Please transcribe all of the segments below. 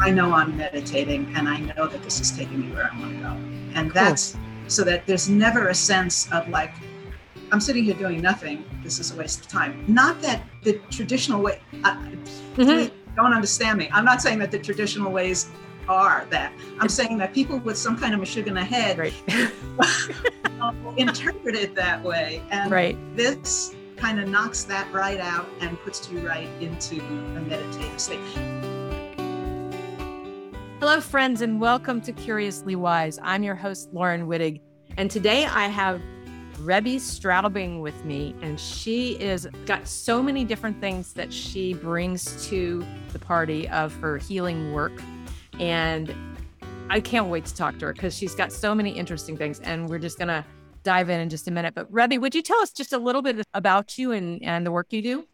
I know I'm meditating and I know that this is taking me where I want to go. And that's cool. so that there's never a sense of like, I'm sitting here doing nothing. This is a waste of time. Not that the traditional way, uh, mm-hmm. don't understand me. I'm not saying that the traditional ways are that. I'm saying that people with some kind of mashugana head right. interpret it that way. And right. this kind of knocks that right out and puts you right into a meditative state. Hello, friends, and welcome to Curiously Wise. I'm your host, Laurin Wittig, and today I have Rebbie Straubing with me, and she is got so many different things that she brings to the party of her healing work and I can't wait to talk to her because she's got so many interesting things. And we're just going to dive in in just a minute. But Rebbie, would you tell us just a little bit about you and, and the work you do?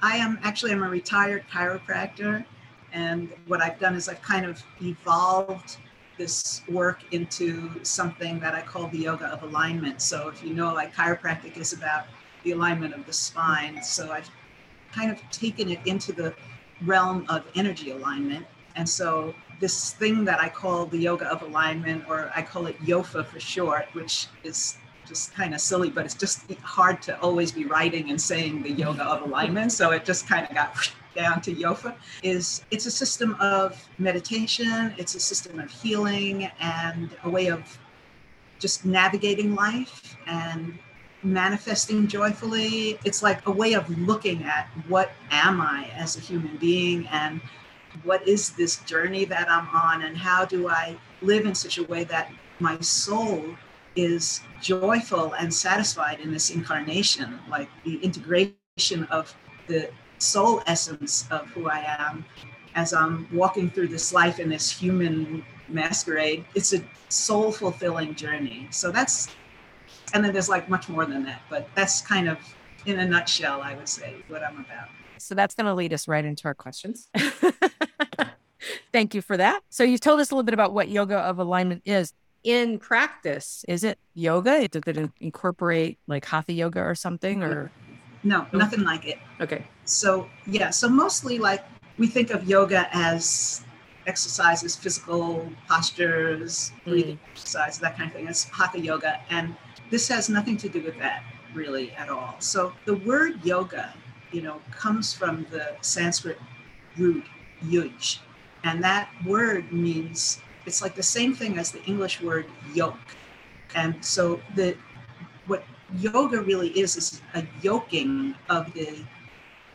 I am actually I'm a retired chiropractor. And what I've done is I've kind of evolved this work into something that I call the yoga of alignment. So if you know, like chiropractic is about the alignment of the spine. So I've kind of taken it into the realm of energy alignment. And so this thing that I call the yoga of alignment, or I call it YOFA for short, which is just kind of silly, but it's just hard to always be writing and saying the yoga of alignment. So it just kind of got down to YOFA. Is it's a system of meditation, it's a system of healing, and a way of just navigating life and manifesting joyfully. It's like a way of looking at what am I as a human being and what is this journey that I'm on and how do I live in such a way that my soul is joyful and satisfied in this incarnation, like the integration of the soul essence of who I am as I'm walking through this life in this human masquerade. It's a soul fulfilling journey. So that's, and then there's like much more than that, but that's kind of in a nutshell, I would say, what I'm about. So that's going to lead us right into our questions. Thank you for that. So you told us a little bit about what yoga of alignment is. In practice, is it yoga? Did it incorporate like hatha yoga or something or no, nothing like it. Okay. So yeah, so mostly like we think of yoga as exercises, physical postures, breathing mm. exercises, that kind of thing. It's hatha yoga. And this has nothing to do with that really at all. So the word yoga you know, comes from the Sanskrit root yuj. And that word means it's like the same thing as the English word yoke. And so the what yoga really is is a yoking of the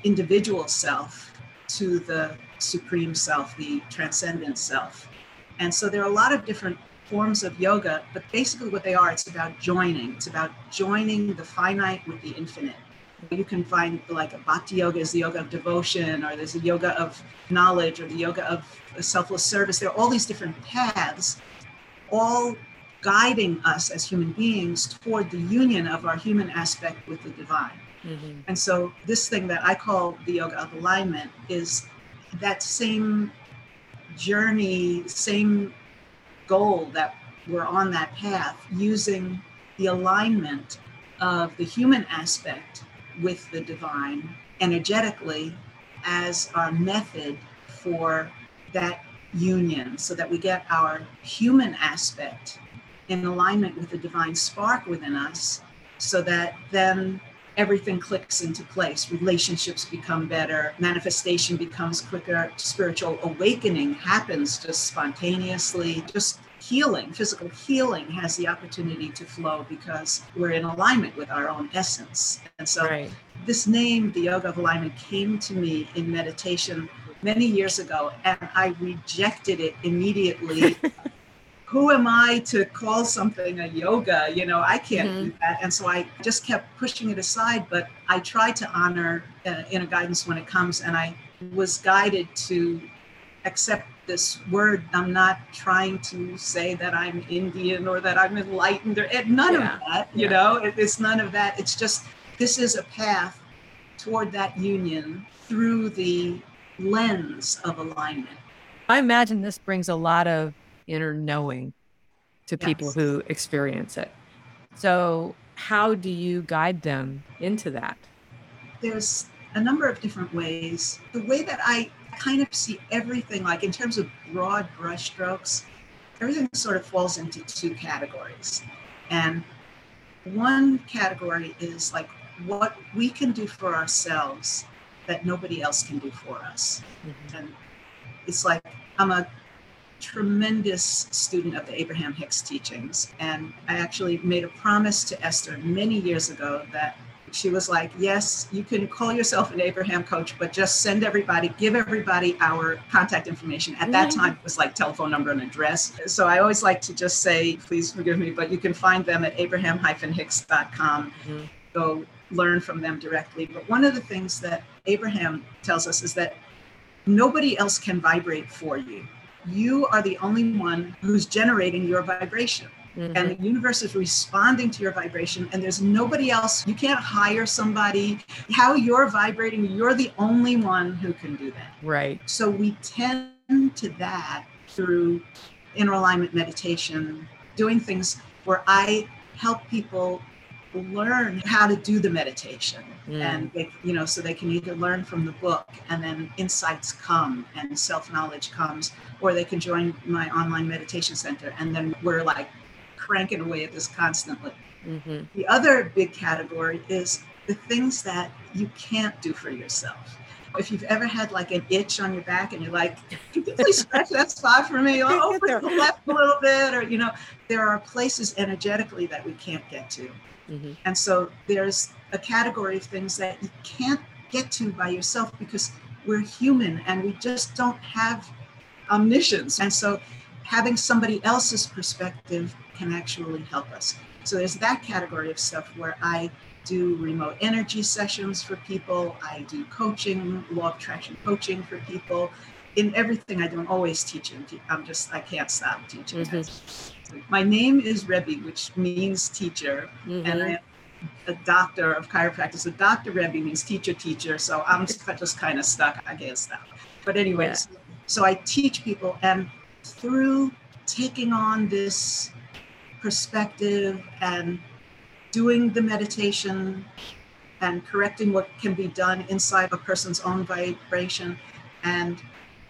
individual self to the supreme self, the transcendent self. And so there are a lot of different forms of yoga, but basically what they are, it's about joining. It's about joining the finite with the infinite. You can find like a bhakti yoga is the yoga of devotion, or there's a yoga of knowledge, or the yoga of selfless service. There are all these different paths, all guiding us as human beings toward the union of our human aspect with the divine. Mm-hmm. And so, this thing that I call the yoga of alignment is that same journey, same goal that we're on that path using the alignment of the human aspect with the divine energetically as our method for that union so that we get our human aspect in alignment with the divine spark within us so that then everything clicks into place relationships become better manifestation becomes quicker spiritual awakening happens just spontaneously just healing, physical healing, has the opportunity to flow because we're in alignment with our own essence. And so, right. this name, the Yoga of Alignment, came to me in meditation many years ago, and I rejected it immediately. Who am I to call something a yoga? You know, I can't mm-hmm. do that. And so I just kept pushing it aside, but I tried to honor uh, inner guidance when it comes, and I was guided to accept this word. I'm not trying to say that I'm Indian or that I'm enlightened or none yeah. of that, you yeah. know, it, it's none of that. It's just this is a path toward that union through the lens of alignment. I imagine this brings a lot of inner knowing to yes. people who experience it. So, how do you guide them into that? There's a number of different ways. The way that I kind of see everything, like in terms of broad brushstrokes, everything sort of falls into two categories. And one category is like what we can do for ourselves that nobody else can do for us. Mm-hmm. And it's like I'm a tremendous student of the Abraham Hicks teachings. And I actually made a promise to Esther many years ago that she was like, Yes, you can call yourself an Abraham coach, but just send everybody, give everybody our contact information. At that mm-hmm. time, it was like telephone number and address. So I always like to just say, Please forgive me, but you can find them at abraham hicks.com. Mm-hmm. Go learn from them directly. But one of the things that Abraham tells us is that nobody else can vibrate for you. You are the only one who's generating your vibration. Mm-hmm. And the universe is responding to your vibration, and there's nobody else. You can't hire somebody. How you're vibrating, you're the only one who can do that. Right. So we tend to that through inner alignment meditation, doing things where I help people learn how to do the meditation mm. and they you know so they can either learn from the book and then insights come and self-knowledge comes or they can join my online meditation center and then we're like cranking away at this constantly mm-hmm. the other big category is the things that you can't do for yourself if you've ever had like an itch on your back and you're like, can you please scratch that spot for me? Over to the left a little bit, or you know, there are places energetically that we can't get to. Mm-hmm. And so there's a category of things that you can't get to by yourself because we're human and we just don't have omniscience. And so having somebody else's perspective can actually help us. So there's that category of stuff where I do remote energy sessions for people, I do coaching, law of attraction coaching for people. In everything I do, I'm always teaching. I'm just, I can't stop teaching. Mm-hmm. My name is Rebbe, which means teacher, mm-hmm. and I am a doctor of chiropractic. So Dr. Rebbe means teacher, teacher. So I'm just kind of stuck. I can't stop. But anyways, yeah. so I teach people, and through taking on this perspective and doing the meditation and correcting what can be done inside a person's own vibration and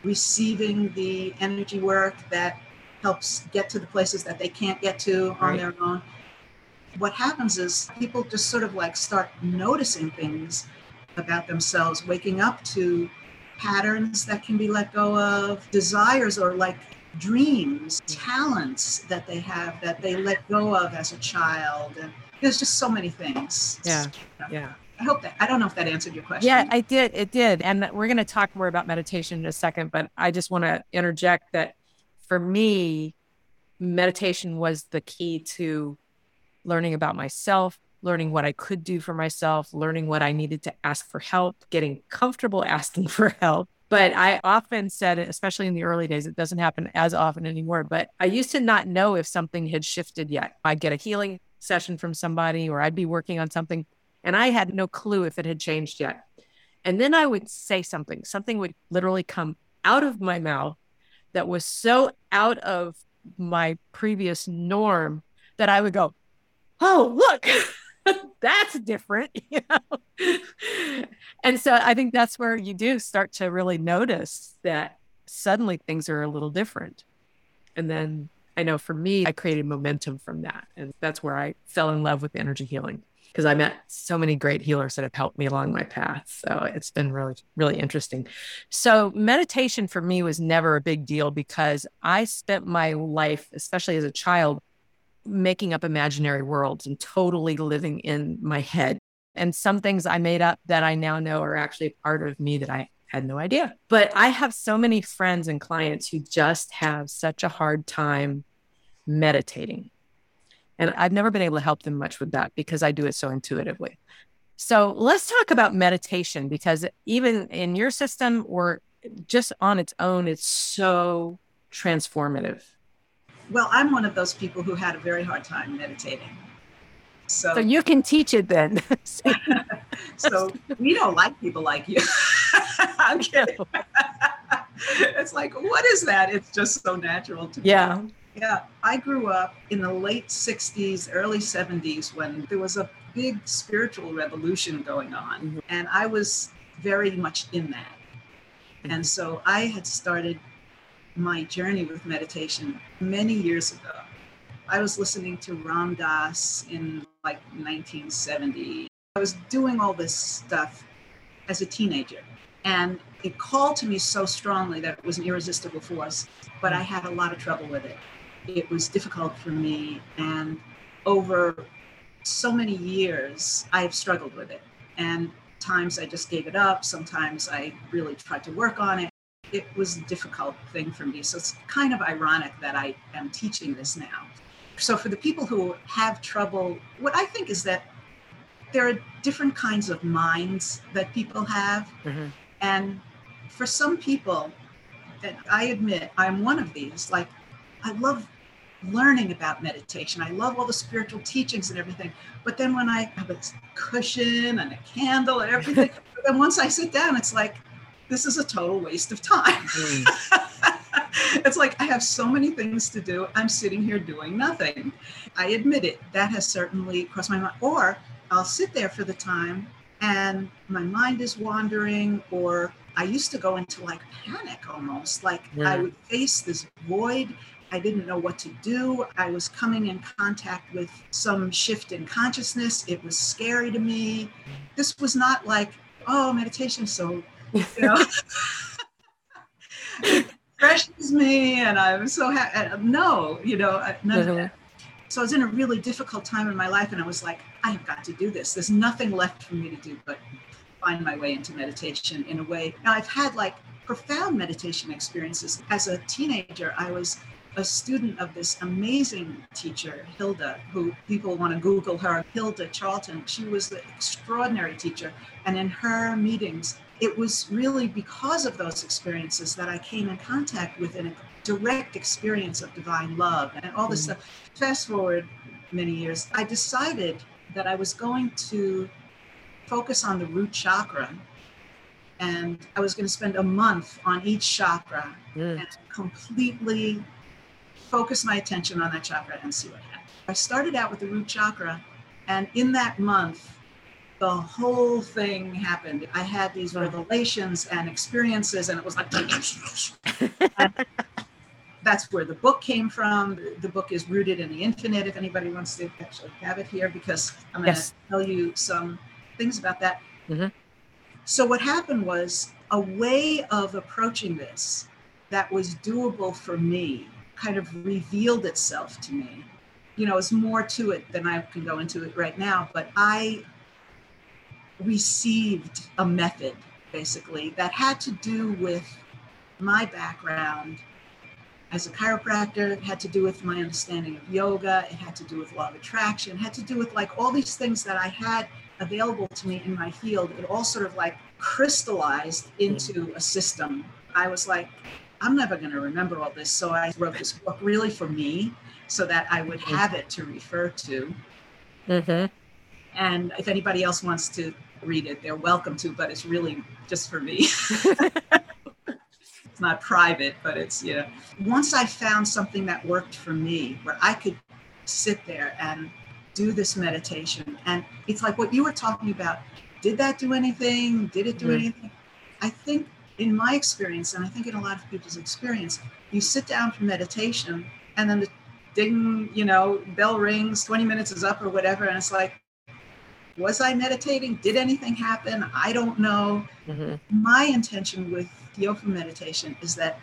receiving the energy work that helps get to the places that they can't get to on right. their own. What happens is people just sort of like start noticing things about themselves, waking up to patterns that can be let go of, desires or like dreams, talents that they have that they let go of as a child. And there's just so many things. Yeah. Yeah. I hope that I don't know if that answered your question. Yeah, I did. It did. And we're going to talk more about meditation in a second, but I just want to interject that for me, meditation was the key to learning about myself, learning what I could do for myself, learning what I needed to ask for help, getting comfortable asking for help. But I often said, especially in the early days, it doesn't happen as often anymore. But I used to not know if something had shifted yet. I'd get a healing session from somebody, or I'd be working on something, and I had no clue if it had changed yet. And then I would say something, something would literally come out of my mouth that was so out of my previous norm that I would go, oh, look, that's different. And so I think that's where you do start to really notice that suddenly things are a little different. And then I know for me, I created momentum from that. And that's where I fell in love with energy healing because I met so many great healers that have helped me along my path. So it's been really, really interesting. So meditation for me was never a big deal because I spent my life, especially as a child, making up imaginary worlds and totally living in my head. And some things I made up that I now know are actually part of me that I had no idea. But I have so many friends and clients who just have such a hard time meditating and I've never been able to help them much with that because I do it so intuitively. So let's talk about meditation because even in your system or just on its own, it's so transformative. Well, I'm one of those people who had a very hard time meditating. So, so you can teach it then. so we don't like people like you. I'm kidding. it's like, what is that? It's just so natural to yeah. me. Yeah, I grew up in the late 60s, early 70s when there was a big spiritual revolution going on. Mm-hmm. And I was very much in that. Mm-hmm. And so I had started my journey with meditation many years ago. I was listening to Ram Dass in like 1970. I was doing all this stuff as a teenager. And it called to me so strongly that it was an irresistible force, but I had a lot of trouble with it. It was difficult for me. And over so many years, I've struggled with it. And times I just gave it up. Sometimes I really tried to work on it. It was a difficult thing for me. So it's kind of ironic that I am teaching this now. So for the people who have trouble, what I think is that there are different kinds of minds that people have. Mm-hmm. And for some people, and I admit I'm one of these, like I love learning about meditation. I love all the spiritual teachings and everything. But then when I have a cushion and a candle and everything, then once I sit down, it's like, this is a total waste of time. Mm. it's like I have so many things to do. I'm sitting here doing nothing. I admit it. That has certainly crossed my mind. Or I'll sit there for the time and my mind is wandering or I used to go into like panic almost. Like yeah. I would face this void I didn't know what to do. I was coming in contact with some shift in consciousness. It was scary to me. This was not like, oh, meditation, so, you know, refreshes me and I'm so happy. Um, no, you know, none of that. So I was in a really difficult time in my life and I was like, I have got to do this. There's nothing left for me to do but find my way into meditation in a way. Now I've had like profound meditation experiences. As a teenager, I was a student of this amazing teacher, Hilda, who people want to Google her, Hilda Charlton. She was an extraordinary teacher. And in her meetings, it was really because of those experiences that I came in contact with a direct experience of divine love and all this mm. stuff. Fast forward many years, I decided that I was going to focus on the root chakra and I was going to spend a month on each chakra mm. and completely focus my attention on that chakra and see what happens. I started out with the root chakra, and in that month, the whole thing happened. I had these revelations and experiences, and it was like, that's where the book came from. The book is rooted in the infinite. If anybody wants to actually have it here, because I'm going to yes. tell you some things about that. Mm-hmm. So, what happened was a way of approaching this that was doable for me kind of revealed itself to me. You know, it's more to it than I can go into it right now, but I received a method basically that had to do with my background as a chiropractor, it had to do with my understanding of yoga, it had to do with law of attraction, it had to do with like all these things that I had available to me in my field. It all sort of like crystallized into a system. I was like, I'm never going to remember all this. So I wrote this book really for me so that I would mm-hmm. have it to refer to. Mm-hmm. And if anybody else wants to read it, they're welcome to, but it's really just for me. it's not private, but it's, you know, once I found something that worked for me where I could sit there and do this meditation. And it's like what you were talking about. Did that do anything? Did it do mm-hmm. anything? I think in my experience, and I think in a lot of people's experience, you sit down for meditation and then the ding, you know, bell rings, 20 minutes is up or whatever. And it's like, was I meditating? Did anything happen? I don't know. Mm-hmm. My intention with yoga meditation is that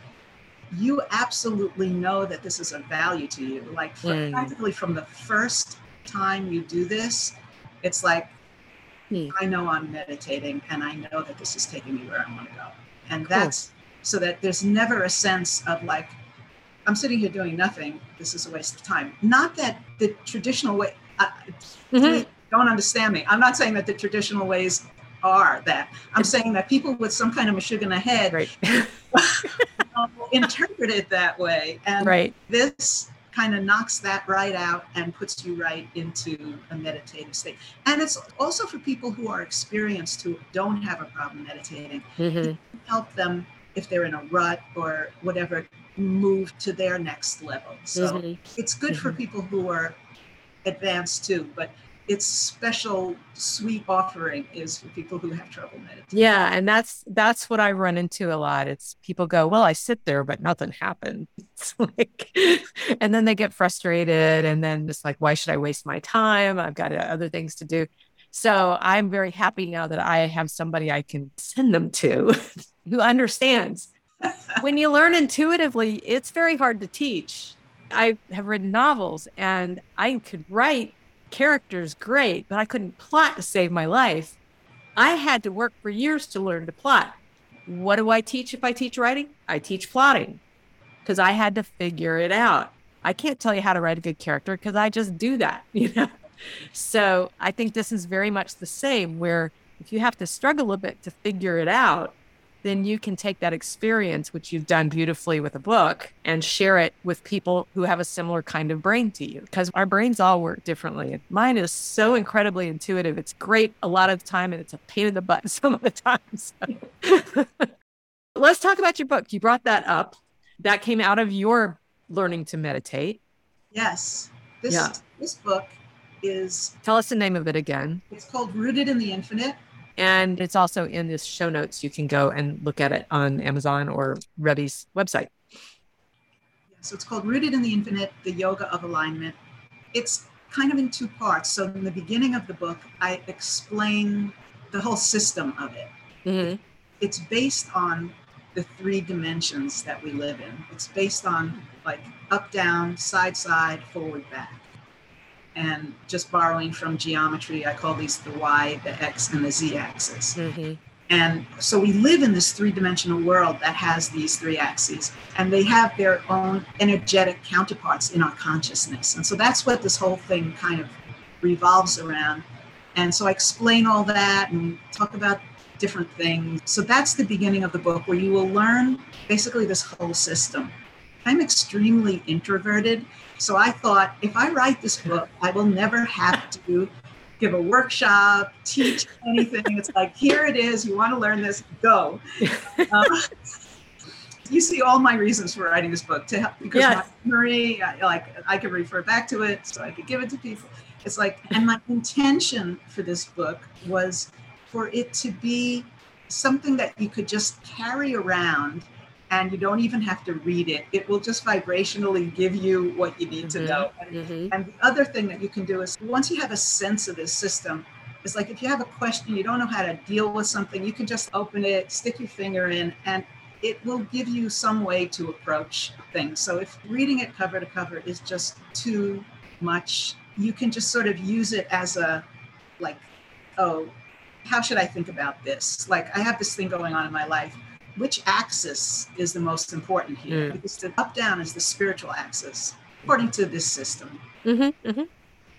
you absolutely know that this is of value to you. Like mm. practically from the first time you do this, it's like, mm. I know I'm meditating and I know that this is taking me where I want to go and that's so that there's never a sense of like i'm sitting here doing nothing this is a waste of time not that the traditional way uh, mm-hmm. don't understand me i'm not saying that the traditional ways are that i'm saying that people with some kind of mashugana head right. interpret it that way and right. this kind of knocks that right out and puts you right into a meditative state. And it's also for people who are experienced who don't have a problem meditating, mm-hmm. help them if they're in a rut or whatever, move to their next level. So mm-hmm. it's good mm-hmm. for people who are advanced too. But its special sweet offering is for people who have trouble meditating. Yeah, and that's that's what I run into a lot. It's people go, "Well, I sit there, but nothing happens." Like, and then they get frustrated, and then it's like, "Why should I waste my time? I've got uh, other things to do." So I'm very happy now that I have somebody I can send them to who understands. when you learn intuitively, it's very hard to teach. I have written novels and I could write characters great, but I couldn't plot to save my life. I had to work for years to learn to plot. What do I teach if I teach writing? I teach plotting because I had to figure it out. I can't tell you how to write a good character because I just do that, you know. So I think this is very much the same where if you have to struggle a bit to figure it out, then you can take that experience, which you've done beautifully with a book, and share it with people who have a similar kind of brain to you. Because our brains all work differently. Mine is so incredibly intuitive. It's great a lot of the time, and it's a pain in the butt some of the times. So. Let's talk about your book. You brought that up. That came out of your learning to meditate. Yes. This, yeah. this book is. Tell us the name of it again. It's called Rooted in the Infinite and it's also in the show notes. You can go and look at it on Amazon or Rebbie's website. So it's called Rooted in the Infinite, the Yoga of Alignment. It's kind of in two parts. So in the beginning of the book, I explain the whole system of it. Mm-hmm. It's based on the three dimensions that we live in. It's based on like up, down, side, side, forward, back and just borrowing from geometry, I call these the y, the x, and the z axis. Mm-hmm. And so we live in this three dimensional world that has these three axes, and they have their own energetic counterparts in our consciousness. And so that's what this whole thing kind of revolves around. And so I explain all that and talk about different things. So that's the beginning of the book where you will learn basically this whole system. I'm extremely introverted. So I thought if I write this book, I will never have to give a workshop, teach anything. It's like, here it is. You want to learn this? Go. Uh, you see all my reasons for writing this book to help because yes. my memory, I, like I can refer back to it so I could give it to people. It's like, and my intention for this book was for it to be something that you could just carry around and you don't even have to read it. It will just vibrationally give you what you need mm-hmm. to know. And, mm-hmm. and, the other thing that you can do is once you have a sense of this system, it's like if you have a question, you don't know how to deal with something, you can just open it, stick your finger in, and it will give you some way to approach things. So if reading it cover to cover is just too much, you can just sort of use it as a like, oh, how should I think about this? Like I have this thing going on in my life which axis is the most important here? Mm. Because the up down is the spiritual axis, according to this system. Mm-hmm, mm-hmm.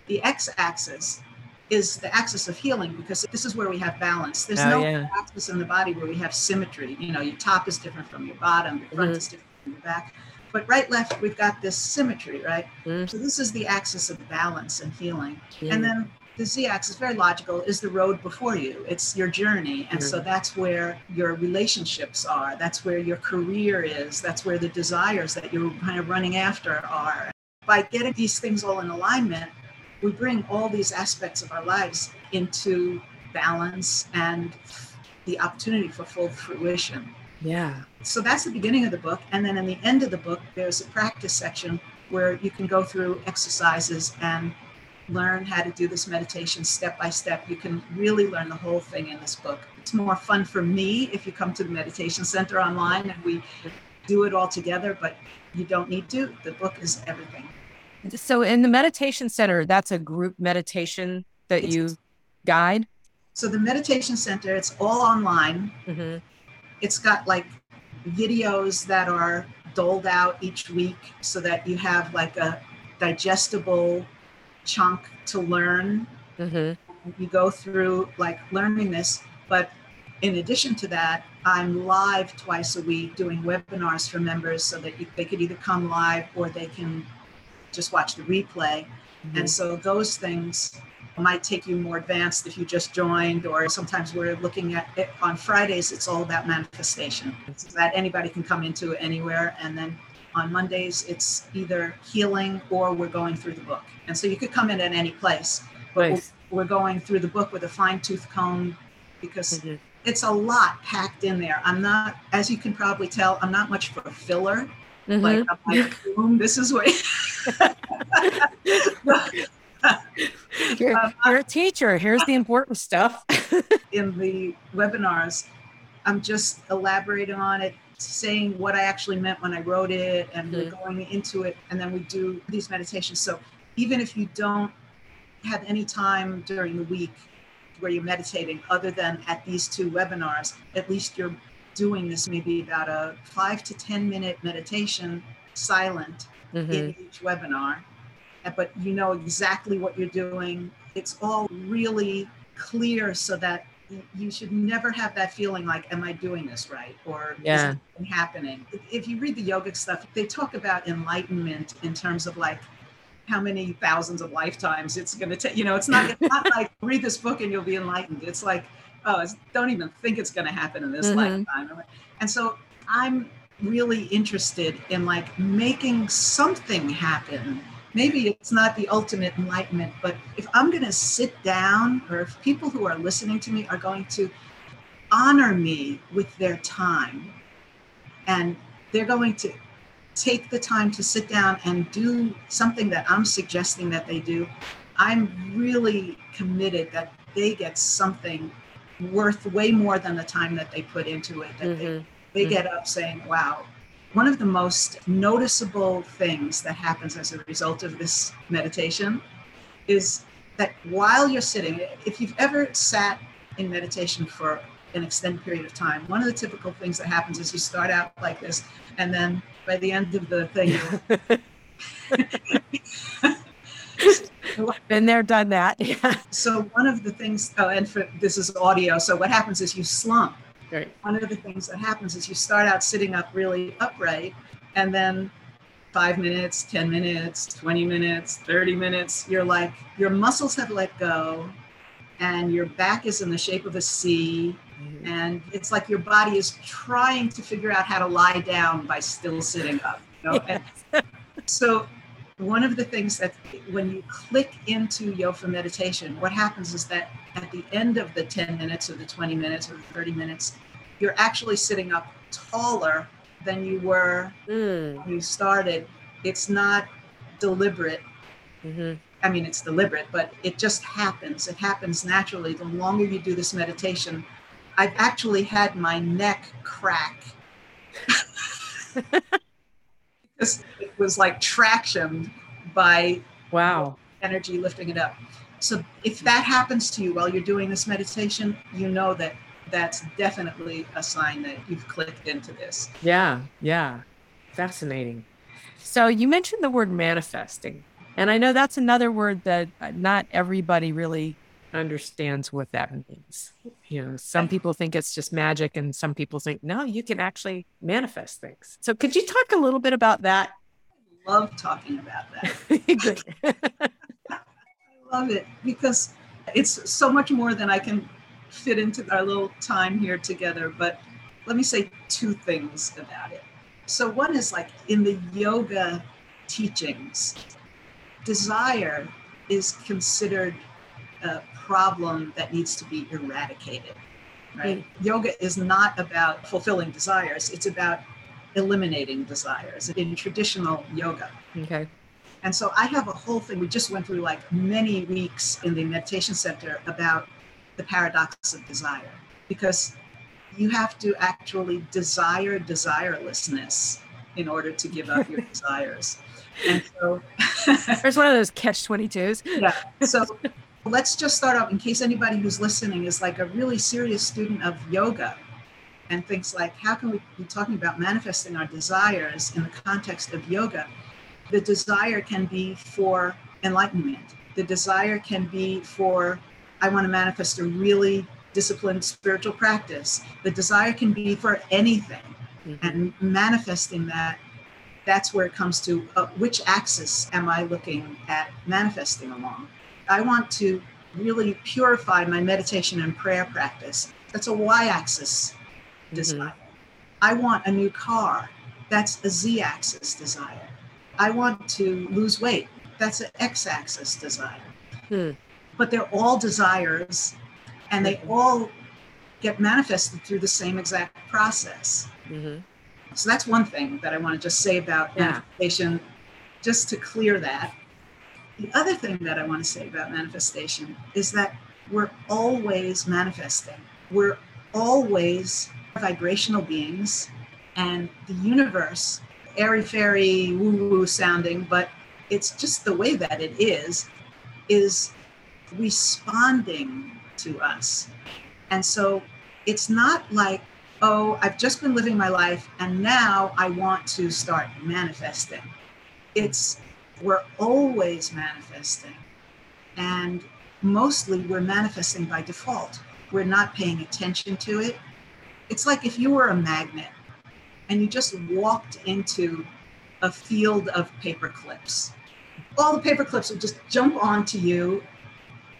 The x axis is the axis of healing because this is where we have balance. There's oh, no yeah. axis in the body where we have symmetry. You know, your top is different from your bottom, your front mm-hmm. is different from your back. But right, left, we've got this symmetry, right? Mm. So this is the axis of balance and healing. And then the z axis very logical is the road before you. It's your journey. And so mm-hmm. that's where your relationships are. That's where your career is. That's where the desires that you're kind of running after are. By getting these things all in alignment we bring all these aspects of our lives into balance and the opportunity for full fruition. Yeah. So that's the beginning of the book. And then in the end of the book there's a practice section where you can go through exercises and learn how to do this meditation step by step. You can really learn the whole thing in this book. It's more fun for me if you come to the meditation center online and we do it all together, but you don't need to. The book is everything. So, in the meditation center, that's a group meditation that it's, you guide? So, the meditation center, it's all online. Mm-hmm. It's got like videos that are doled out each week so that you have like a digestible chunk to learn. Mm-hmm. You go through like learning this, but in addition to that, I'm live twice a week doing webinars for members so that you, they could either come live or they can just watch the replay. Mm-hmm. And so those things might take you more advanced if you just joined, or sometimes we're looking at it on Fridays, it's all about manifestation. So that anybody can come into anywhere. And then on Mondays, it's either healing or we're going through the book. And so you could come in at any place. But nice. we're going through the book with a fine tooth comb because Mhm. it's a lot packed in there. I'm not, as you can probably tell, I'm not much for filler. Like, Mhm. I'm like, boom, this is what. you're, um, you're a teacher. Here's the important stuff. in the webinars, I'm just elaborating on it, saying what I actually meant when I wrote it, and we're going into it, and then we do these meditations. So even if you don't have any time during the week where you're meditating, other than at these two webinars, at least you're doing this maybe about a five to 10 minute meditation silent Mhm. in each webinar, but you know exactly what you're doing. It's all really clear so that you should never have that feeling like, am I doing this right? Or Yeah. is happening? If- you read the yogic stuff, they talk about enlightenment in terms of like how many thousands of lifetimes it's going to take. You know, it's not, it's not like read this book and you'll be enlightened. It's like, oh, it's, don't even think it's going to happen in this Mhm. lifetime. And so I'm really interested in like making something happen. Maybe it's not the ultimate enlightenment, but if I'm going to sit down or if people who are listening to me are going to honor me with their time and they're going to take the time to sit down and do something that I'm suggesting that they do, I'm really committed that they get something worth way more than the time that they put into it. That they, Mhm. they Mhm. get up saying, wow. One of the most noticeable things that happens as a result of this meditation is that while you're sitting, if you've ever sat in meditation for an extended period of time, one of the typical things that happens is you start out like this, and then by the end of the thing, Been there, done that. Yeah. so one of the things, oh, and for this is audio, so what happens is you slump. Right. one of the things that happens is you start out sitting up really upright and then five minutes 10 minutes 20 minutes 30 minutes you're like your muscles have let go and your back is in the shape of a c Mhm. and it's like your body is trying to figure out how to lie down by still sitting up you know? And so one of the things that when you click into yoga meditation what happens is that at the end of the 10 minutes or the 20 minutes or the 30 minutes you're actually sitting up taller than you were Mm. when you started it's not deliberate Mhm. I mean, it's deliberate, but it just happens. It happens naturally. The longer you do this meditation, I've actually had my neck crack. it was like traction by Wow. energy lifting it up. So if that happens to you while you're doing this meditation, you know that that's definitely a sign that you've clicked into this. Yeah. Yeah. Fascinating. So you mentioned the word manifesting. And I know that's another word that uh, not everybody really understands what that means. You know, some people think it's just magic, and some people think, no, you can actually manifest things. So could you talk a little bit about that? I love talking about that. Love it because it's so much more than I can fit into our little time here together. But let me say two things about it. So, one is like in the yoga teachings, desire is considered a problem that needs to be eradicated, right? Mm-hmm. Yoga is not about fulfilling desires, it's about eliminating desires in traditional yoga. okay. And so I have a whole thing. We just went through like many weeks in the meditation center about the paradox of desire because you have to actually desire desirelessness in order to give up your desires. And so, There's one of those catch 22s. yeah. So let's just start off in case anybody who's listening is like a really serious student of yoga and thinks like, how can we be talking about manifesting our desires in the context of yoga? The desire can be for enlightenment. The desire can be for, I want to manifest a really disciplined spiritual practice. The desire can be for anything. And manifesting that, that's where it comes to uh, which axis am I looking at manifesting along? I want to really purify my meditation and prayer practice. That's a y axis desire. I want a new car. That's a z axis desire. I want to lose weight. That's an x axis desire. Hmm. but they're all desires and they all get manifested through the same exact process. Mm-hmm. So that's one thing that I want to just say about yeah. manifestation, just to clear that. The other thing that I want to say about manifestation is that we're always manifesting. We're always vibrational beings, and the universe, airy fairy, woo woo sounding, but it's just the way that it is, is responding to us. And so it's not like, oh, I've just been living my life and now I want to start manifesting. It's we're always manifesting. And mostly we're manifesting by default. We're not paying attention to it. It's like if you were a magnet and you just walked into a field of paper clips. All the paper clips would just jump onto you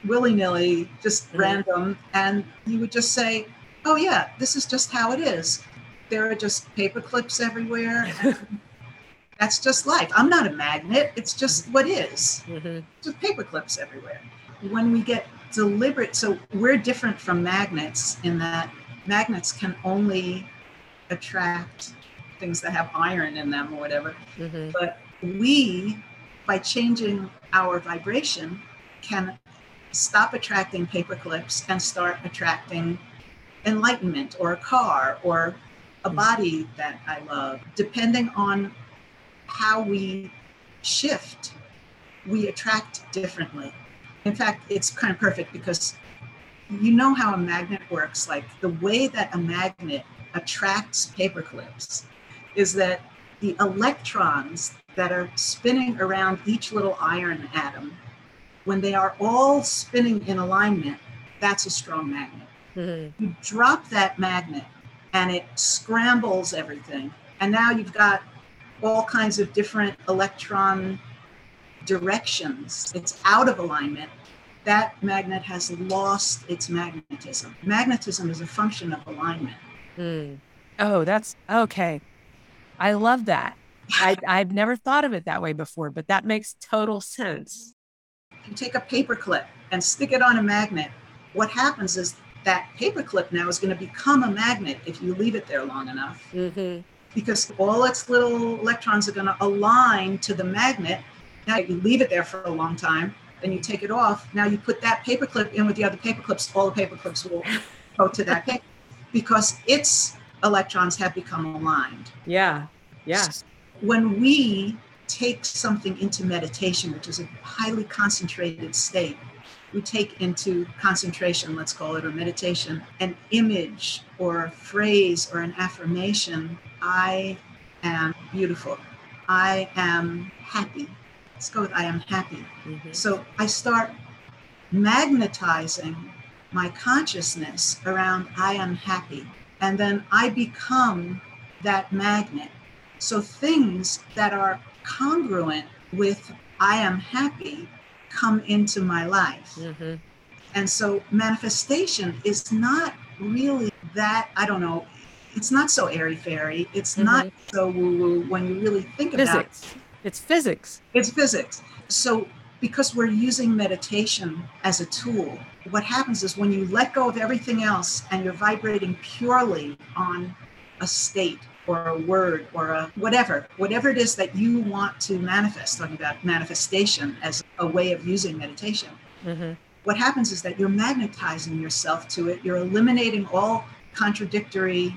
willy nilly, just mm-hmm. random, and you would just say, Oh, yeah, this is just how it is. There are just paper clips everywhere. That's just life. I'm not a magnet. It's just what is. Mm-hmm. Just paper clips everywhere. When we get deliberate, so we're different from magnets in that magnets can only attract things that have iron in them or whatever. Mm-hmm. But we, by changing our vibration, can stop attracting paper clips and start attracting enlightenment or a car or a mm. body that I love. Depending on how we shift, we attract differently. In fact, it's kind of perfect because you know how a magnet works. Like the way that a magnet attracts paper clips is that the electrons that are spinning around each little iron atom, when they are all spinning in alignment, that's a strong magnet. Mm-hmm. You drop that magnet and it scrambles everything. And now you've got all kinds of different electron directions. It's out of alignment. That magnet has lost its magnetism. Magnetism is a function of alignment. Mm. Oh, that's okay. I love that. I, I've never thought of it that way before, but that makes total sense. You take a paper clip and stick it on a magnet, what happens is that paperclip now is going to become a magnet if you leave it there long enough. Mm-hmm. Because all its little electrons are going to align to the magnet. Now you leave it there for a long time, then you take it off. Now you put that paperclip in with the other paperclips, all the paperclips will go to that paper because its electrons have become aligned. Yeah. Yeah. When we take something into meditation, which is a highly concentrated state, we take into concentration, let's call it, or meditation, an image or a phrase or an affirmation I am beautiful. I am happy. Let's go with I am happy. Mm-hmm. So I start magnetizing my consciousness around I am happy. And then I become that magnet. So things that are congruent with I am happy come into my life. Mm-hmm. And so manifestation is not really that, I don't know, it's not so airy fairy. It's mm-hmm. not so woo woo when you really think physics. about it. It's physics. It's physics. So because we're using meditation as a tool, what happens is when you let go of everything else and you're vibrating purely on a state or a word or a whatever, whatever it is that you want to manifest, talking about manifestation as a way of using meditation. Mm-hmm. What happens is that you're magnetizing yourself to it, you're eliminating all contradictory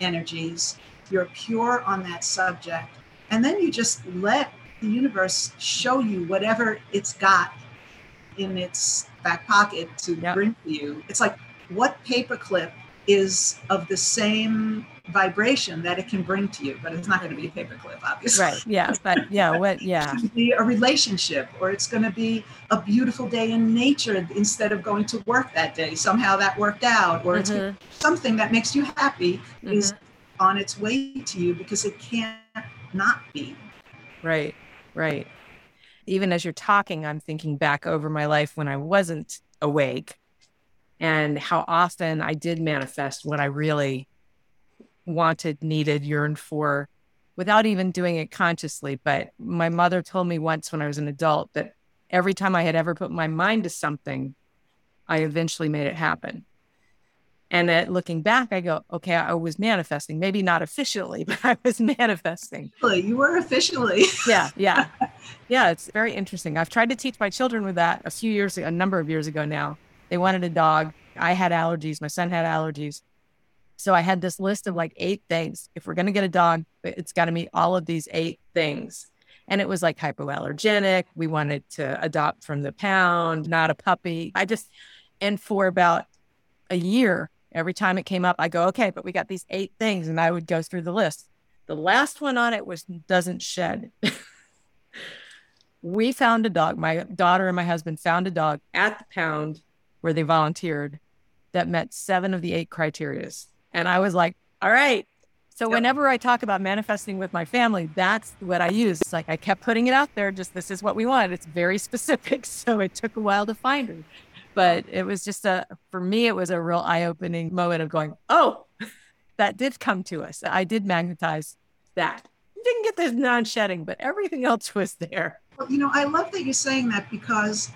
energies, you're pure on that subject, and then you just let the universe show you whatever it's got in its back pocket to yep. bring to you. It's like what paperclip is of the same vibration that it can bring to you, but it's not going to be a paperclip, obviously. Right. Yeah. But yeah, what, yeah. It's be a relationship, or it's going to be a beautiful day in nature instead of going to work that day. Somehow that worked out, or mm-hmm. it's something that makes you happy mm-hmm. is on its way to you because it can't not be. Right. Right. Even as you're talking, I'm thinking back over my life when I wasn't awake and how often I did manifest what I really wanted, needed, yearned for without even doing it consciously. But my mother told me once when I was an adult that every time I had ever put my mind to something, I eventually made it happen. And at looking back, I go, okay, I was manifesting, maybe not officially, but I was manifesting. You were officially. yeah, yeah. Yeah, it's very interesting. I've tried to teach my children with that a few years, a number of years ago now. They wanted a dog. I had allergies. My son had allergies. So I had this list of like eight things. If we're going to get a dog, it's got to meet all of these eight things. And it was like hypoallergenic. We wanted to adopt from the pound, not a puppy. I just, and for about a year, every time it came up, I go, okay, but we got these eight things. And I would go through the list. The last one on it was doesn't shed. we found a dog. My daughter and my husband found a dog at the pound where they volunteered that met seven of the eight criterias. And I was like, all right. So yep. whenever I talk about manifesting with my family, that's what I use. It's like I kept putting it out there, just this is what we want. It's very specific. So it took a while to find her. But it was just a, for me, it was a real eye opening moment of going, oh, that did come to us. I did magnetize that. You didn't get this non shedding, but everything else was there. Well, you know, I love that you're saying that because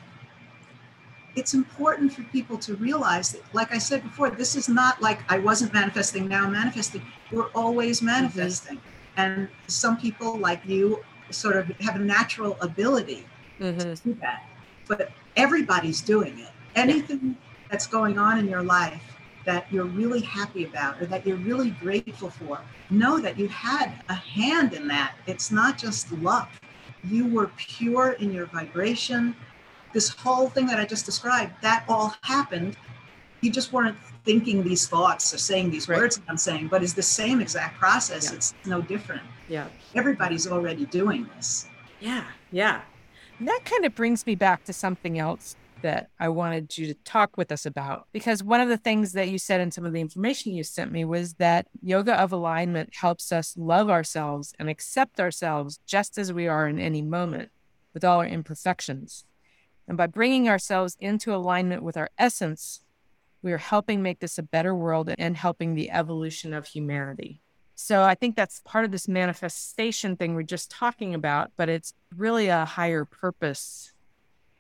it's important for people to realize that, like I said before, this is not like I wasn't manifesting, now I'm manifesting. We're always mm-hmm. manifesting. Mm-hmm. And some people, like you, sort of have a natural ability mm-hmm. to do that. But everybody's doing it. Anything that's going on in your life that you're really happy about or that you're really grateful for, know that you had a hand in that. It's not just luck. You were pure in your vibration this whole thing that I just described, that all happened. You just weren't thinking these thoughts or saying these right. words I'm saying, but it's the same exact process. Yeah. It's no different. Yeah. Everybody's already doing this. Yeah. Yeah. And that kind of brings me back to something else that I wanted you to talk with us about. Because one of the things that you said in some of the information you sent me was that yoga of alignment helps us love ourselves and accept ourselves just as we are in any moment with all our imperfections. And by bringing ourselves into alignment with our essence, we are helping make this a better world and helping the evolution of humanity. So I think that's part of this manifestation thing we're just talking about, but it's really a higher purpose.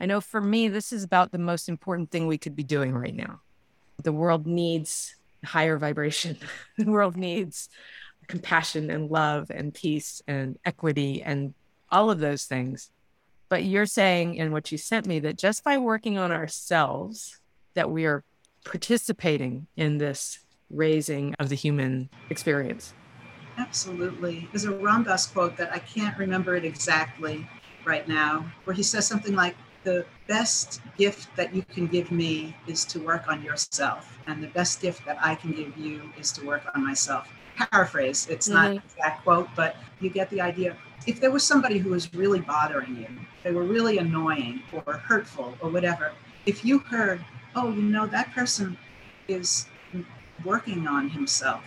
I know for me, this is about the most important thing we could be doing right now. The world needs higher vibration, the world needs compassion and love and peace and equity and all of those things. But you're saying in what you sent me that just by working on ourselves, that we are participating in this raising of the human experience. Absolutely. There's a Ram Dass quote that I can't remember it exactly right now, where he says something like, The best gift that you can give me is to work on yourself. And the best gift that I can give you is to work on myself. Paraphrase, it's mm-hmm. not that quote, but you get the idea if there was somebody who was really bothering you, they were really annoying or hurtful or whatever, if you heard, oh, you know, that person is working on himself,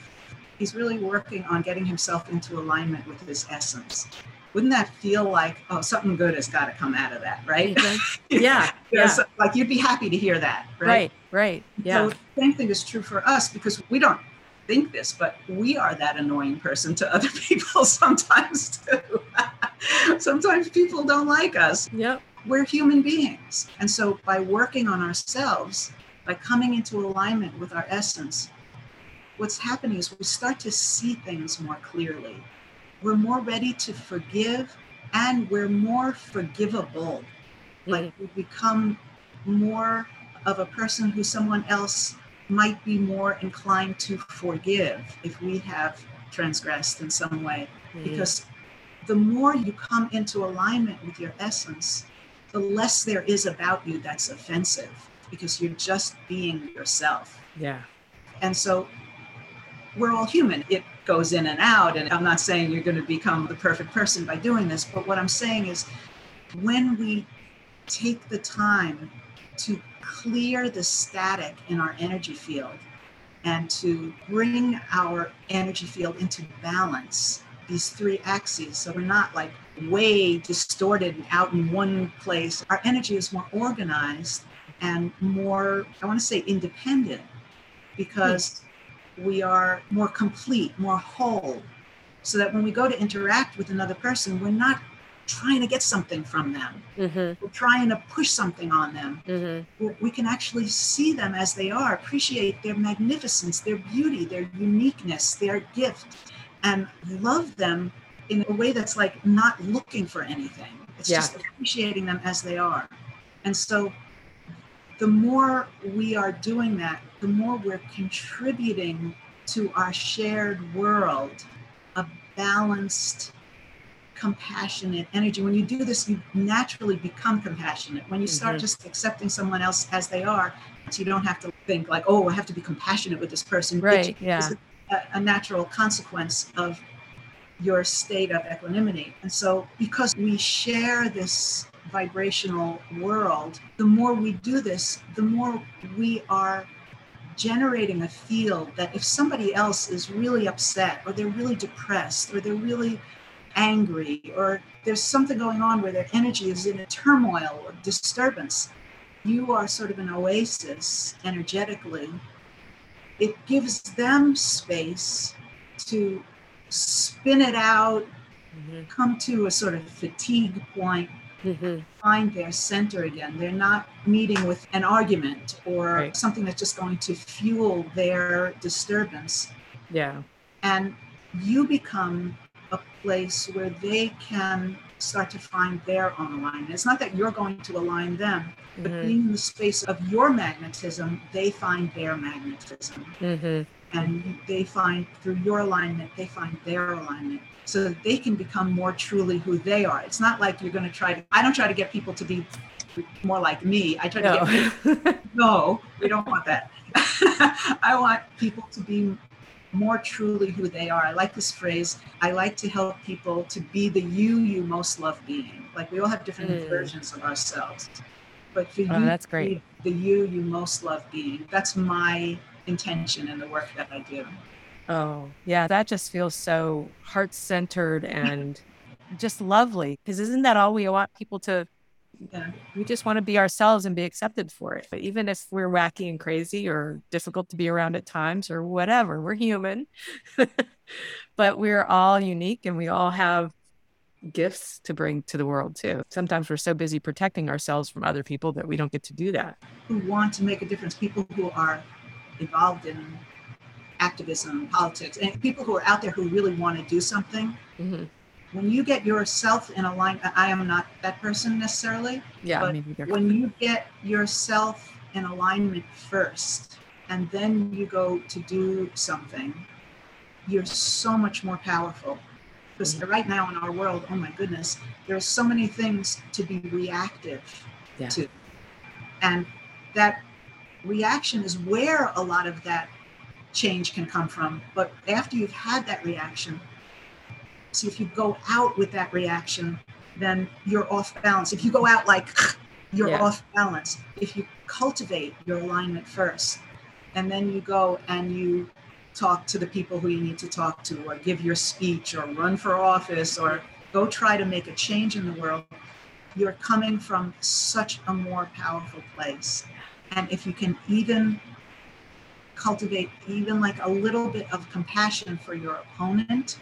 he's really working on getting himself into alignment with his essence. Wouldn't that feel like, oh, something good has got to come out of that, right? yeah. yeah. So, like you'd be happy to hear that, right? Right, right. Yeah. So, same thing is true for us because we don't think this, but we are that annoying person to other people sometimes too. sometimes people don't like us. Yep. We're human beings. And so by working on ourselves, by coming into alignment with our essence, what's happening is we start to see things more clearly. We're more ready to forgive and we're more forgivable. Mm-hmm. Like we become more of a person who someone else might be more inclined to forgive if we have transgressed in some way. Mm-hmm. Because the more you come into alignment with your essence, the less there is about you that's offensive because you're just being yourself. Yeah. And so we're all human. It goes in and out. And I'm not saying you're going to become the perfect person by doing this, but what I'm saying is when we take the time to clear the static in our energy field and to bring our energy field into balance, these three axes. So we're not like way distorted and out in one place. Our energy is more organized and more, I want to say, independent because we are more complete, more whole. So that when we go to interact with another person, we're not trying to get something from them. Mm-hmm. We're trying to push something on them. Mm-hmm. We- can actually see them as they are, appreciate their magnificence, their beauty, their uniqueness, their gift, and love them in a way that's like not looking for anything. It's Yeah. just appreciating them as they are. And so the more we are doing that, the more we're contributing to our shared world a balanced, compassionate energy. When you do this, you naturally become compassionate. When you start Mhm. just accepting someone else as they are, so you don't have to think like, oh, I have to be compassionate with this person. Right. Yeah. a, a natural consequence of your state of equanimity. And so, because we share this vibrational world, the more we do this, the more we are generating a field that if somebody else is really upset or they're really depressed or they're really angry or there's something going on where their energy is in a turmoil or disturbance, you are sort of an oasis energetically. It gives them space to spin it out, Mm-hmm. come to a sort of fatigue point, Mm-hmm. find their center again. They're not meeting with an argument or Right. something that's just going to fuel their disturbance. Yeah. And you become a place where they can start to find their own alignment. It's not that you're going to align them, but Mhm. being in the space of your magnetism, they find their magnetism. Mm-hmm. And they find through your alignment, they find their alignment so that they can become more truly who they are. It's not like you're going to try to, I don't try to get people to be more like me. I try to get No. no, we don't want that. I want people to be more truly who they are. I like this phrase. I like to help people to be the you you most love being. Like we all have different Mm. versions of ourselves. But for Oh, you that's great. the you you most love being, that's my intention in the work that I do. Oh, yeah. That just feels so heart centered and just lovely. Because isn't that all we want people to? Yeah. We just want to be ourselves and be accepted for it. But even if we're wacky and crazy or difficult to be around at times or whatever, we're human. but we're all unique and we all have gifts to bring to the world too. Sometimes we're so busy protecting ourselves from other people that we don't get to do that. Who want to make a difference, people who are involved in activism, and politics, and people who are out there who really want to do something. hmm when you get yourself in alignment, I am not that person necessarily. Yeah, But. When you get yourself in alignment first, and then you go to do something, you're so much more powerful. Because Mm-hmm. right now in our world, oh my goodness, there are so many things to be reactive Yeah. to. And that reaction is where a lot of that change can come from. But after you've had that reaction, so if you go out with that reaction, then you're off balance. If you go out like you're Yeah. off balance, if you cultivate your alignment first, and then you go and you talk to the people who you need to talk to, or give your speech, or run for office, or go try to make a change in the world, you're coming from such a more powerful place. And if you can even cultivate even like a little bit of compassion for your opponent,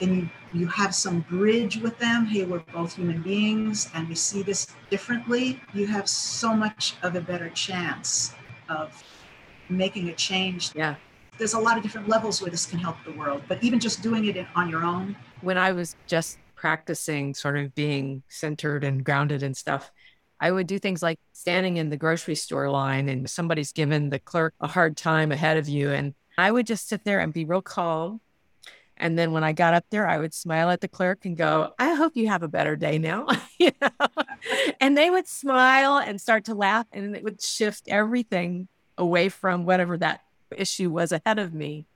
and you you have some bridge with them. Hey we're both human beings and we see this differently. You have so much of a better chance of making a change. Yeah. there's a lot of different levels where this can help the world but even just doing it on your own. When I was just practicing sort of being centered and grounded and stuff, I would do things like standing in the grocery store line and somebody's given the clerk a hard time ahead of you. And I would just sit there and be real calm. And then when I got up there, I would smile at the clerk and go, I hope you have a better day now. you know? And they would smile and start to laugh and it would shift everything away from whatever that issue was ahead of me.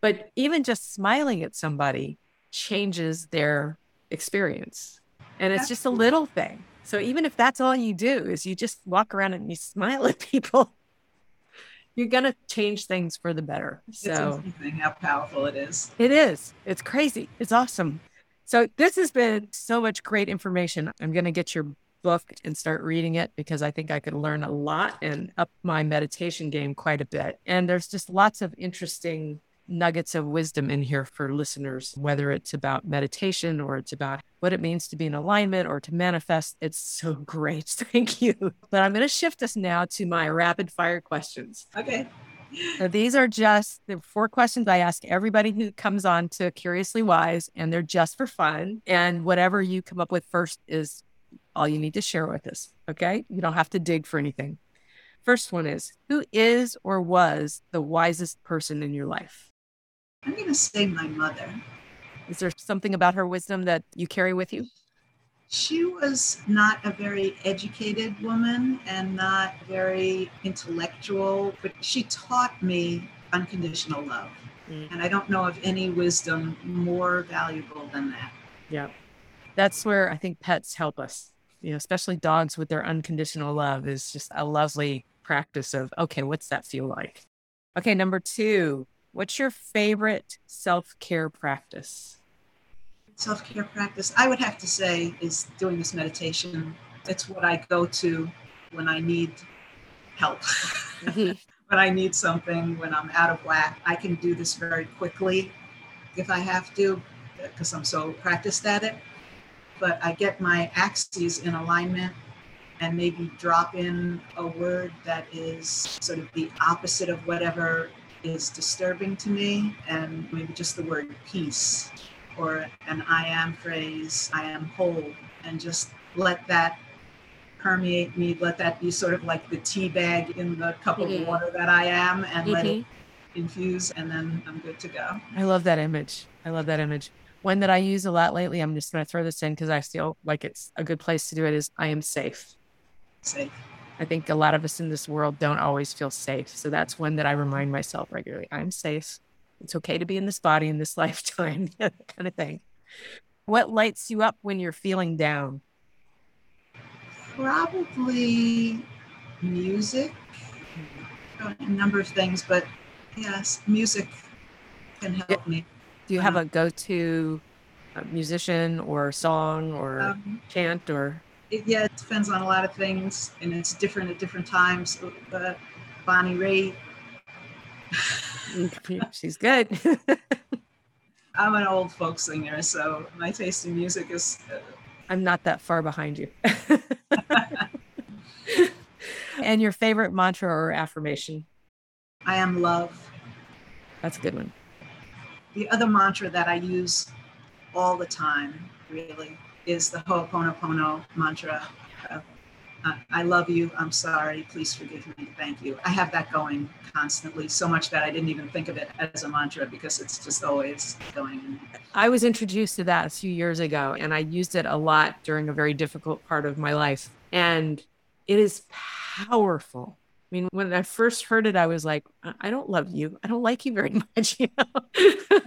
But even just smiling at somebody changes their experience. And it's just a little thing. So even if that's all you do is you just walk around and you smile at people, you're going to change things for the better. So how powerful it is it is. It's crazy. It's awesome. So this has been so much great information. I'm going to get your book and start reading it because I think I could learn a lot and up my meditation game quite a bit. And there's just lots of interesting nuggets of wisdom in here for listeners, whether it's about meditation or it's about what it means to be in alignment or to manifest. It's so great. Thank you. But I'm going to shift us now to my rapid fire questions. Okay. So these are just the four questions I ask everybody who comes on to Curiously Wise, and they're just for fun. And whatever you come up with first is all you need to share with us. Okay. You don't have to dig for anything. First one is Who is or was the wisest person in your life? I'm going to say my mother. Is there something about her wisdom that you carry with you? She was not a very educated woman and not very intellectual, but she taught me unconditional love. Mm. And I don't know of any wisdom more valuable than that. Yeah. That's where I think pets help us. You know, especially dogs with their unconditional love is just a lovely practice of, okay, what's that feel like? Okay, number two, what's your favorite self care practice? self care practice, I would have to say, is doing this meditation. It's what I go to when I need help. Mm-hmm. when I need something, when I'm out of whack, I can do this very quickly if I have to, because I'm so practiced at it. But I get my axes in alignment and maybe drop in a word that is sort of the opposite of whatever is disturbing to me, and maybe just the word peace or an I am phrase, I am whole, and just let that permeate me. Let that be sort of like the tea bag in the cup mm-hmm. of water that I am, and mm-hmm. let it mm-hmm. infuse, and then I'm good to go. I love that image. I love that image. One that I use a lot lately, I'm just going to throw this in because I feel like it's a good place to do it, is I am safe. Safe. I think a lot of us in this world don't always feel safe. So that's one that I remind myself regularly. I'm safe. It's okay to be in this body in this lifetime, kind of thing. What lights you up when you're feeling down? Probably music, a number of things, but yes, music can help me. Do you have a go to uh, musician or song or um, chant or? It, yeah, it depends on a lot of things and it's different at different times. But Bonnie Raitt. She's good. I'm an old folk singer, so my taste in music is. Uh, I'm not that far behind you. and your favorite mantra or affirmation? I am love. That's a good one. The other mantra that I use all the time, really, is the Ho'oponopono mantra. Uh, I love you. I'm sorry. Please forgive me. Thank you. I have that going constantly, so much that I didn't even think of it as a mantra because it's just always going. I was introduced to that a few years ago and I used it a lot during a very difficult part of my life. And it is powerful. I mean, when I first heard it, I was like, I don't love you. I don't like you very much, you know.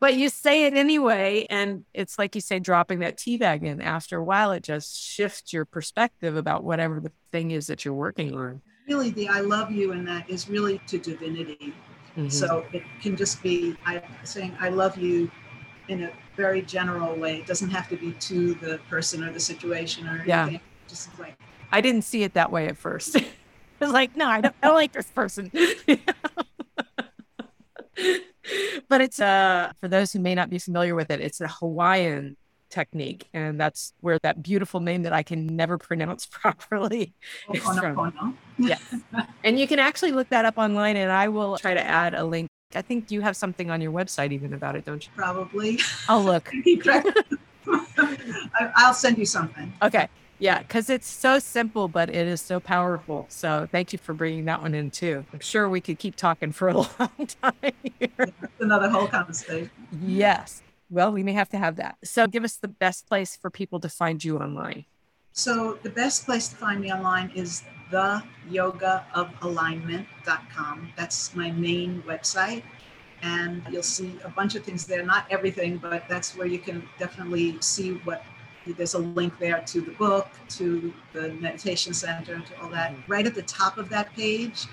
but you say it anyway. And it's like you say, dropping that tea bag in. After a while, it just shifts your perspective about whatever the thing is that you're working on. Really, the I love you in that is really to divinity. Mm-hmm. So it can just be I saying I love you in a very general way. It doesn't have to be to the person or the situation or yeah. anything. Just like I didn't see it that way at first. Was like, no, I don't, I don't like this person. but it's uh for those who may not be familiar with it, it's a Hawaiian technique, and that's where that beautiful name that I can never pronounce properly is from. Yeah, and you can actually look that up online, and I will try to add a link. I think you have something on your website even about it, don't you? Probably. I'll look. I'll send you something. Okay. Yeah, because it's so simple, but it is so powerful. So thank you for bringing that one in too. I'm sure we could keep talking for a long time. Here. Another whole conversation. Yes. Well, we may have to have that. So give us the best place for people to find you online. So the best place to find me online is the yogaofalignment.com. That's my main website. And you'll see a bunch of things there, not everything, but that's where you can definitely see what there's a link there to the book, to the meditation center, to all that. Mm-hmm. Right at the top of that page,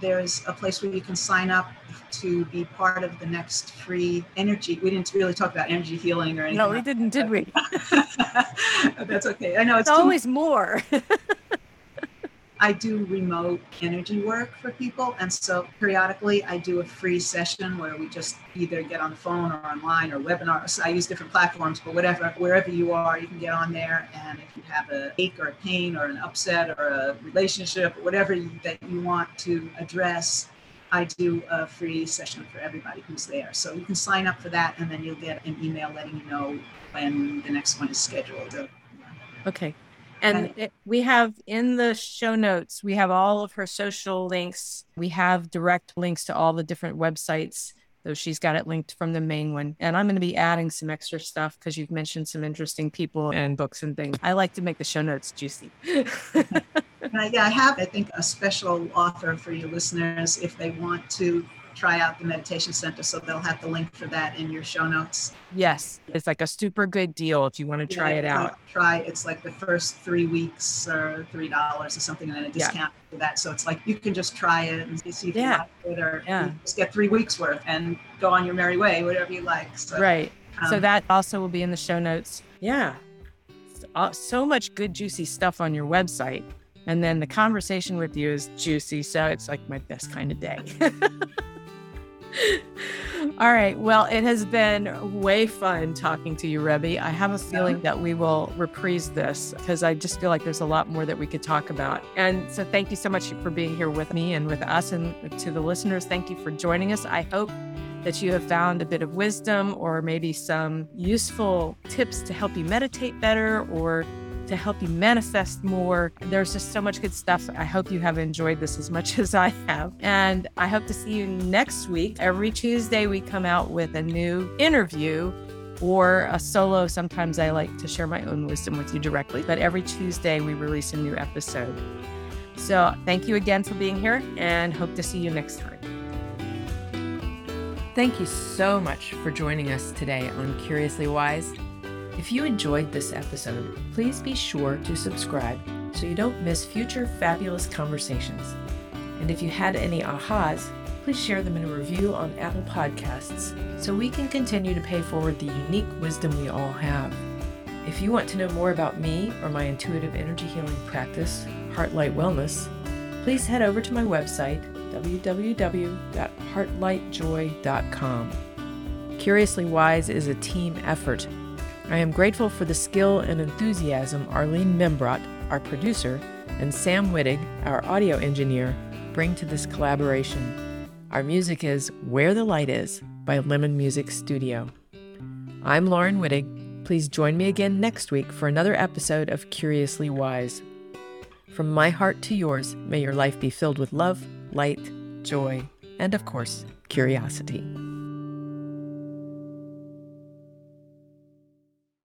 there's a place where you can sign up to be part of the next free energy. We didn't really talk about energy healing or anything. No, we didn't, did we? That's okay. I know it's, it's always more. I do remote energy work for people. And so periodically I do a free session where we just either get on the phone or online or webinars. I use different platforms, but whatever, wherever you are, you can get on there. And if you have a ache or a pain or an upset or a relationship or whatever you, that you want to address, I do a free session for everybody who's there. So you can sign up for that and then you'll get an email letting you know when the next one is scheduled. Okay. And it, we have in the show notes, we have all of her social links. We have direct links to all the different websites, though she's got it linked from the main one. And I'm going to be adding some extra stuff because you've mentioned some interesting people and books and things. I like to make the show notes juicy. Uh, yeah, I have, I think, a special offer for your listeners if they want to try out the meditation center so they'll have the link for that in your show notes. Yes it's like a super good deal if you want to try yeah, it out. try it's like the first three weeks or three dollars or something and then a discount yeah. for that. So it's like you can just try it and see if yeah. you like it or yeah. just get three weeks worth and go on your merry way whatever you like so, right. Um, so that also will be in the show notes. Yeah. So much good juicy stuff on your website and then the conversation with you is juicy so it's like my best kind of day All right. Well, it has been way fun talking to you, Rebbie. I have a feeling that we will reprise this because I just feel like there's a lot more that we could talk about. And so, thank you so much for being here with me and with us. And to the listeners, thank you for joining us. I hope that you have found a bit of wisdom or maybe some useful tips to help you meditate better or to help you manifest more. There's just so much good stuff. I hope you have enjoyed this as much as I have. And I hope to see you next week. Every Tuesday, we come out with a new interview or a solo. Sometimes I like to share my own wisdom with you directly, but every Tuesday, we release a new episode. So thank you again for being here and hope to see you next time. Thank you so much for joining us today on Curiously Wise. If you enjoyed this episode, please be sure to subscribe so you don't miss future fabulous conversations. And if you had any ahas, please share them in a review on Apple Podcasts so we can continue to pay forward the unique wisdom we all have. If you want to know more about me or my intuitive energy healing practice, Heartlight Wellness, please head over to my website, www.heartlightjoy.com. Curiously Wise is a team effort I am grateful for the skill and enthusiasm Arlene Membrot, our producer, and Sam Wittig, our audio engineer, bring to this collaboration. Our music is Where the Light Is by Lemon Music Studio. I'm Laurin Wittig. Please join me again next week for another episode of Curiously Wise. From my heart to yours, may your life be filled with love, light, joy, and of course, curiosity.